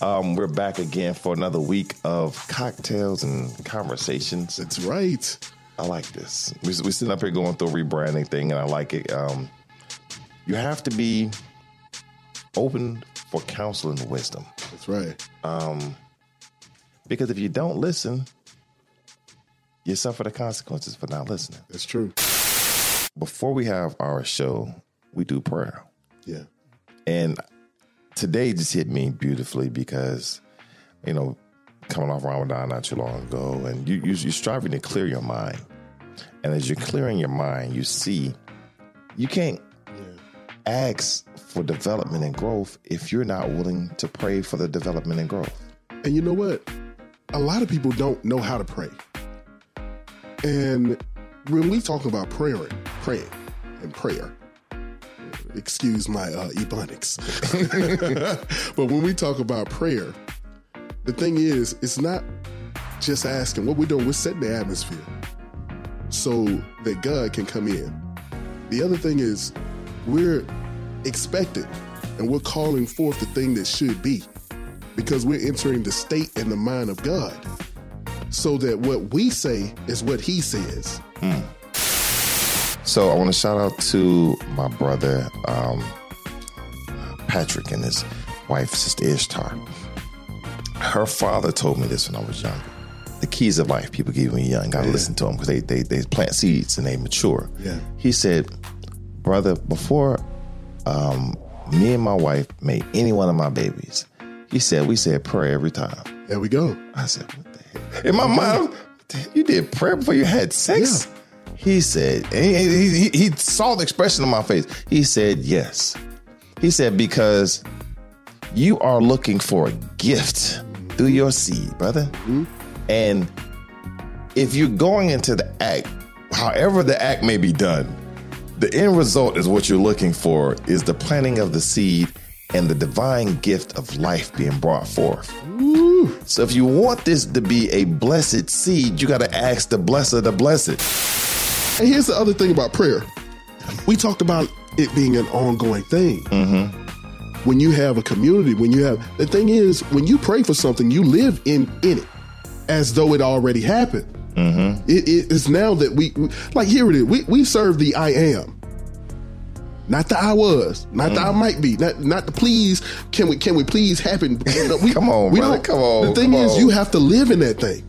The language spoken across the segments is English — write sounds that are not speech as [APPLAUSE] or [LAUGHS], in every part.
Um, we're back again for another week of cocktails and conversations. That's right. I like this. We, we sitting up here going through a rebranding thing, and I like it. Um, you have to be open for counsel and wisdom That's right. Um, because if you don't listen, you suffer the consequences for not listening. That's true. Before we have our show, we do prayer. Yeah. And today just hit me beautifully because, you know, coming off Ramadan not too long ago, and you, you, you're striving to clear your mind. And as you're clearing your mind, you see you can't ask for development and growth if you're not willing to pray for the development and growth. And you know what? A lot of people don't know how to pray. And when we talk about praying, praying and prayer, excuse my uh, ebonics. [LAUGHS] but when we talk about prayer, the thing is, it's not just asking. What we're doing, we're setting the atmosphere so that God can come in. The other thing is, we're expecting and we're calling forth the thing that should be because we're entering the state and the mind of God so that what we say is what he says. So I want to shout out to my brother um, Patrick and his wife, Sister Ishtar. Her father told me this when I was young. The keys of life people give when you're young. Got to listen to them because they, they they plant seeds and they mature. Yeah. He said, brother, before um, me and my wife made any one of my babies, he said we said prayer every time. There we go. I said, what the hell? In my mind, you did prayer before you had sex? He said, and he, he, he, saw the expression on my face. He said, yes. He said, because you are looking for a gift through your seed, brother. Mm-hmm. And if you're going into the act, however the act may be done, the end result is what you're looking for is the planting of the seed and the divine gift of life being brought forth. So if you want this to be a blessed seed, you got to ask the blesser to bless it. And here's the other thing about prayer. We talked about it being an ongoing thing. Mm-hmm. When you have a community, when you have the thing is, when you pray for something, you live in in it as though it already happened. Mm-hmm. It, it is now that we like here it is. We we serve the I am, not the I was, not the I mm-hmm. might be, not not the please. Can we can we please happen? [LAUGHS] We, Come on, we brother, don't- come on, The thing is, on. you have to live in that thing.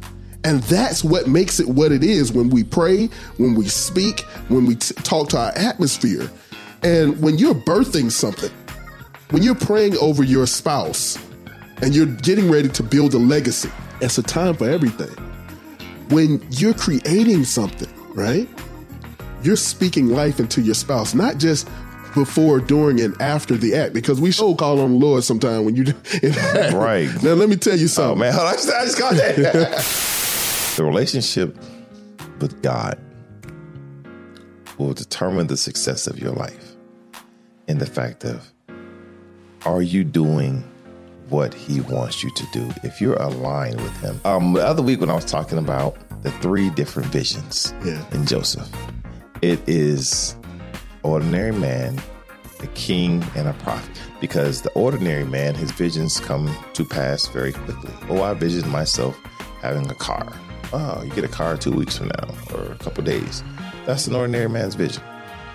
And that's what makes it what it is when we pray, when we speak, when we t- talk to our atmosphere. And when you're birthing something, when you're praying over your spouse and you're getting ready to build a legacy, it's a time for everything. When you're creating something, right? You're speaking life into your spouse, not just before, during, and after the act, because we should call on the Lord sometime when you [LAUGHS] Right. Now, let me tell you Oh something. man, I just, I just got that. [LAUGHS] the relationship with God will determine the success of your life. In the fact of, are you doing what He wants you to do? If you're aligned with Him. Um, the other week when I was talking about the three different visions Yeah. in Joseph, it is ordinary man, a king, and a prophet. Because the ordinary man, his visions come to pass very quickly. Oh, I visioned myself having a car. Oh, you get a car two weeks from now or a couple days. That's an ordinary man's vision.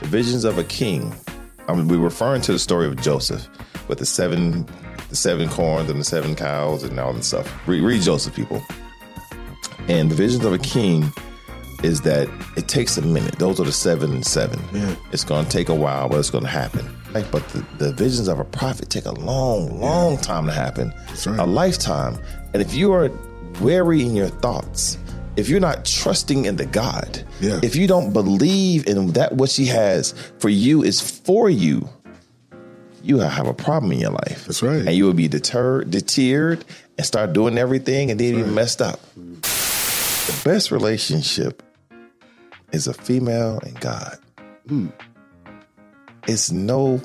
The visions of a king. Um, I mean, we're referring to the story of Joseph with the seven, the seven corns and the seven cows and all that stuff. Read, read Joseph, people. And the visions of a king is that it takes a minute. Those are the seven and seven. It's going to take a while, but it's going to happen. Like, but the, the visions of a prophet take a long, long time to happen. right. A lifetime. And if you are wary in your thoughts, if you're not trusting in the God, Yeah. if you don't believe in that what she has for you is for you, you have a problem in your life. That's right. And you will be deterred, deterred, and start doing everything and then you messed up. The best relationship is a female and God. Hmm. It's no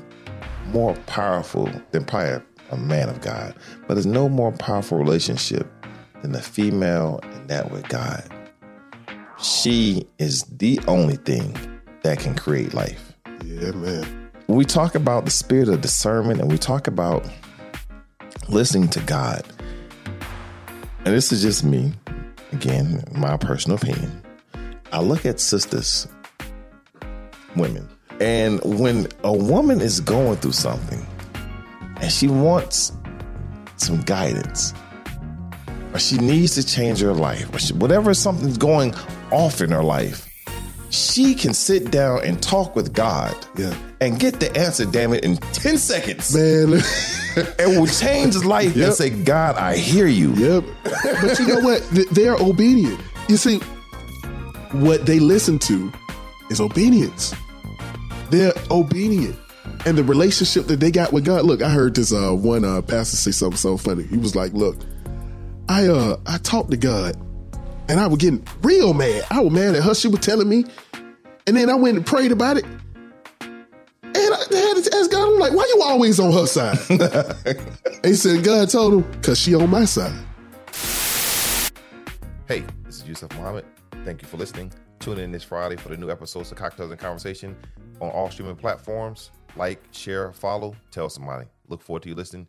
more powerful than probably a, a man of God, but it's no more powerful relationship than the female that with God. She is the only thing that can create life. Yeah, man. We talk about the spirit of discernment and we talk about listening to God, and this is just me, again, my personal opinion. I look at sisters, women, and when a woman is going through something and she wants some guidance, or she needs to change her life, or she, whatever something's going off in her life, she can sit down and talk with God Yeah. and get the answer, damn it, in 10 seconds. Man, It will change his life Yep. and say, God, I hear you. yep. But you know what? They're obedient. You see, what they listen to is obedience. They're obedient. And the relationship that they got with God. Look, I heard this uh, one uh, pastor say something so funny. He was like, "Look, I uh I talked to God, and I was getting real mad. I was mad at her. She was telling me, and then I went and prayed about it. And I had to ask God, I'm like, why you always on her side? and [LAUGHS] he said, God told him, because she on my side. Hey, this is Yusuf Muhammad. Thank you for listening. Tune in this Friday for the new episodes of Cocktails and Conversation on all streaming platforms. Like, share, follow, tell somebody. Look forward to you listening.